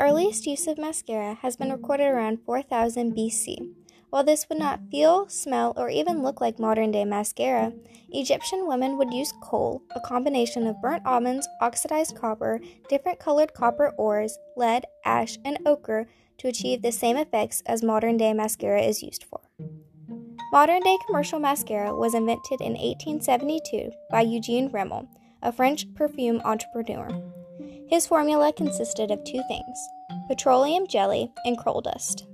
earliest use of mascara has been recorded around 4000 BC. While this would not feel, smell, or even look like modern day mascara, Egyptian women would use kohl, a combination of burnt almonds, oxidized copper, different colored copper ores, lead, ash, and ochre to achieve the same effects as modern day mascara is used for. Modern day commercial mascara was invented in 1872 by Eugene Rimmel, a French perfume entrepreneur. His formula consisted of two things petroleum jelly and kohl dust.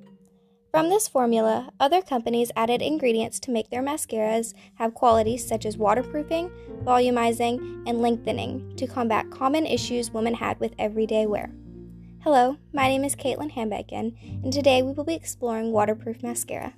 From this formula, other companies added ingredients to make their mascaras have qualities such as waterproofing, volumizing, and lengthening to combat common issues women had with everyday wear. Hello, my name is Caitlin Hambecken, and today we will be exploring waterproof mascara.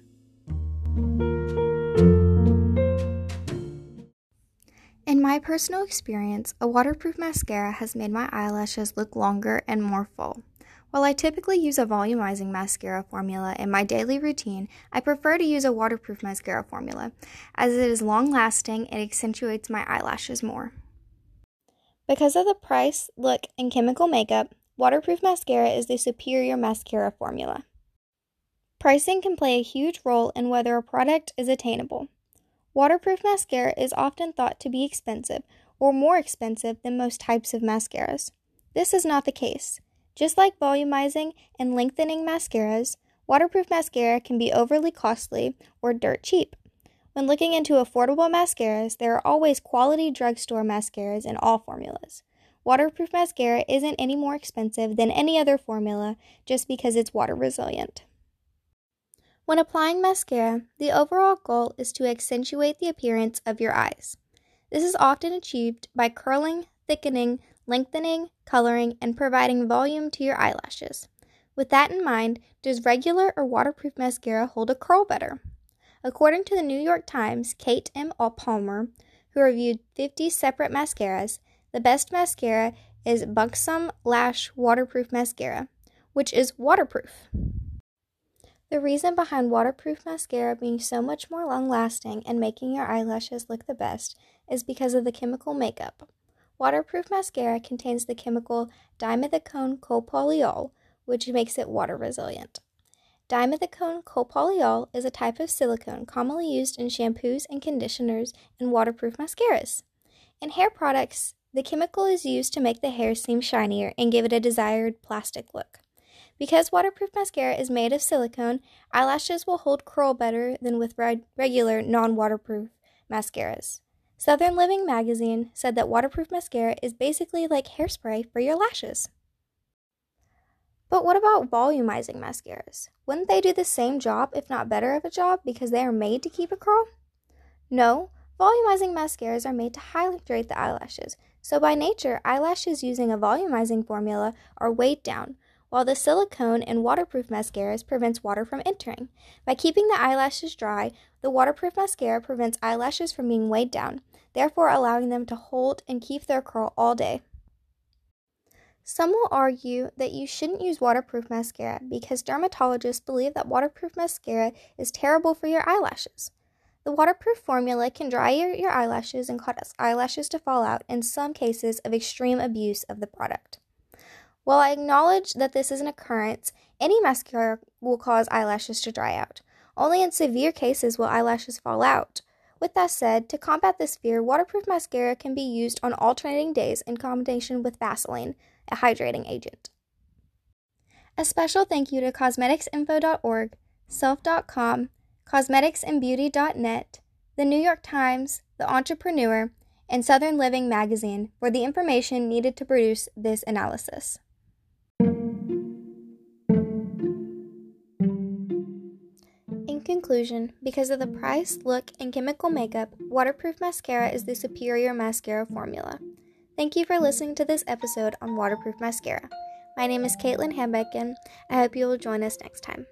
My personal experience, a waterproof mascara has made my eyelashes look longer and more full. While I typically use a volumizing mascara formula in my daily routine, I prefer to use a waterproof mascara formula, as it is long lasting and accentuates my eyelashes more. Because of the price, look, and chemical makeup, waterproof mascara is the superior mascara formula. Pricing can play a huge role in whether a product is attainable. Waterproof mascara is often thought to be expensive or more expensive than most types of mascaras. This is not the case. Just like volumizing and lengthening mascaras, waterproof mascara can be overly costly or dirt cheap. When looking into affordable mascaras, there are always quality drugstore mascaras in all formulas. Waterproof mascara isn't any more expensive than any other formula just because it's water resilient. When applying mascara, the overall goal is to accentuate the appearance of your eyes. This is often achieved by curling, thickening, lengthening, coloring, and providing volume to your eyelashes. With that in mind, does regular or waterproof mascara hold a curl better? According to the New York Times, Kate M. Palmer, who reviewed 50 separate mascaras, the best mascara is Buxom Lash Waterproof Mascara, which is waterproof. The reason behind waterproof mascara being so much more long lasting and making your eyelashes look the best is because of the chemical makeup. Waterproof mascara contains the chemical dimethicone copolyol, which makes it water resilient. Dimethicone copolyol is a type of silicone commonly used in shampoos and conditioners and waterproof mascaras. In hair products, the chemical is used to make the hair seem shinier and give it a desired plastic look. Because waterproof mascara is made of silicone, eyelashes will hold curl better than with regular non waterproof mascaras. Southern Living magazine said that waterproof mascara is basically like hairspray for your lashes. But what about volumizing mascaras? Wouldn't they do the same job, if not better of a job, because they are made to keep a curl? No, volumizing mascaras are made to hydrate the eyelashes, so by nature, eyelashes using a volumizing formula are weighed down, while the silicone in waterproof mascaras prevents water from entering. By keeping the eyelashes dry, the waterproof mascara prevents eyelashes from being weighed down, therefore allowing them to hold and keep their curl all day. Some will argue that you shouldn't use waterproof mascara because dermatologists believe that waterproof mascara is terrible for your eyelashes. The waterproof formula can dry your, your eyelashes and cause eyelashes to fall out in some cases of extreme abuse of the product. While I acknowledge that this is an occurrence, any mascara will cause eyelashes to dry out. Only in severe cases will eyelashes fall out. With that said, to combat this fear, waterproof mascara can be used on alternating days in combination with Vaseline, a hydrating agent. A special thank you to cosmeticsinfo.org, self.com, cosmeticsandbeauty.net, the New York Times, The Entrepreneur, and Southern Living magazine for the information needed to produce this analysis. Conclusion, because of the price, look, and chemical makeup, waterproof mascara is the superior mascara formula. Thank you for listening to this episode on waterproof mascara. My name is Caitlin Hambecken. I hope you will join us next time.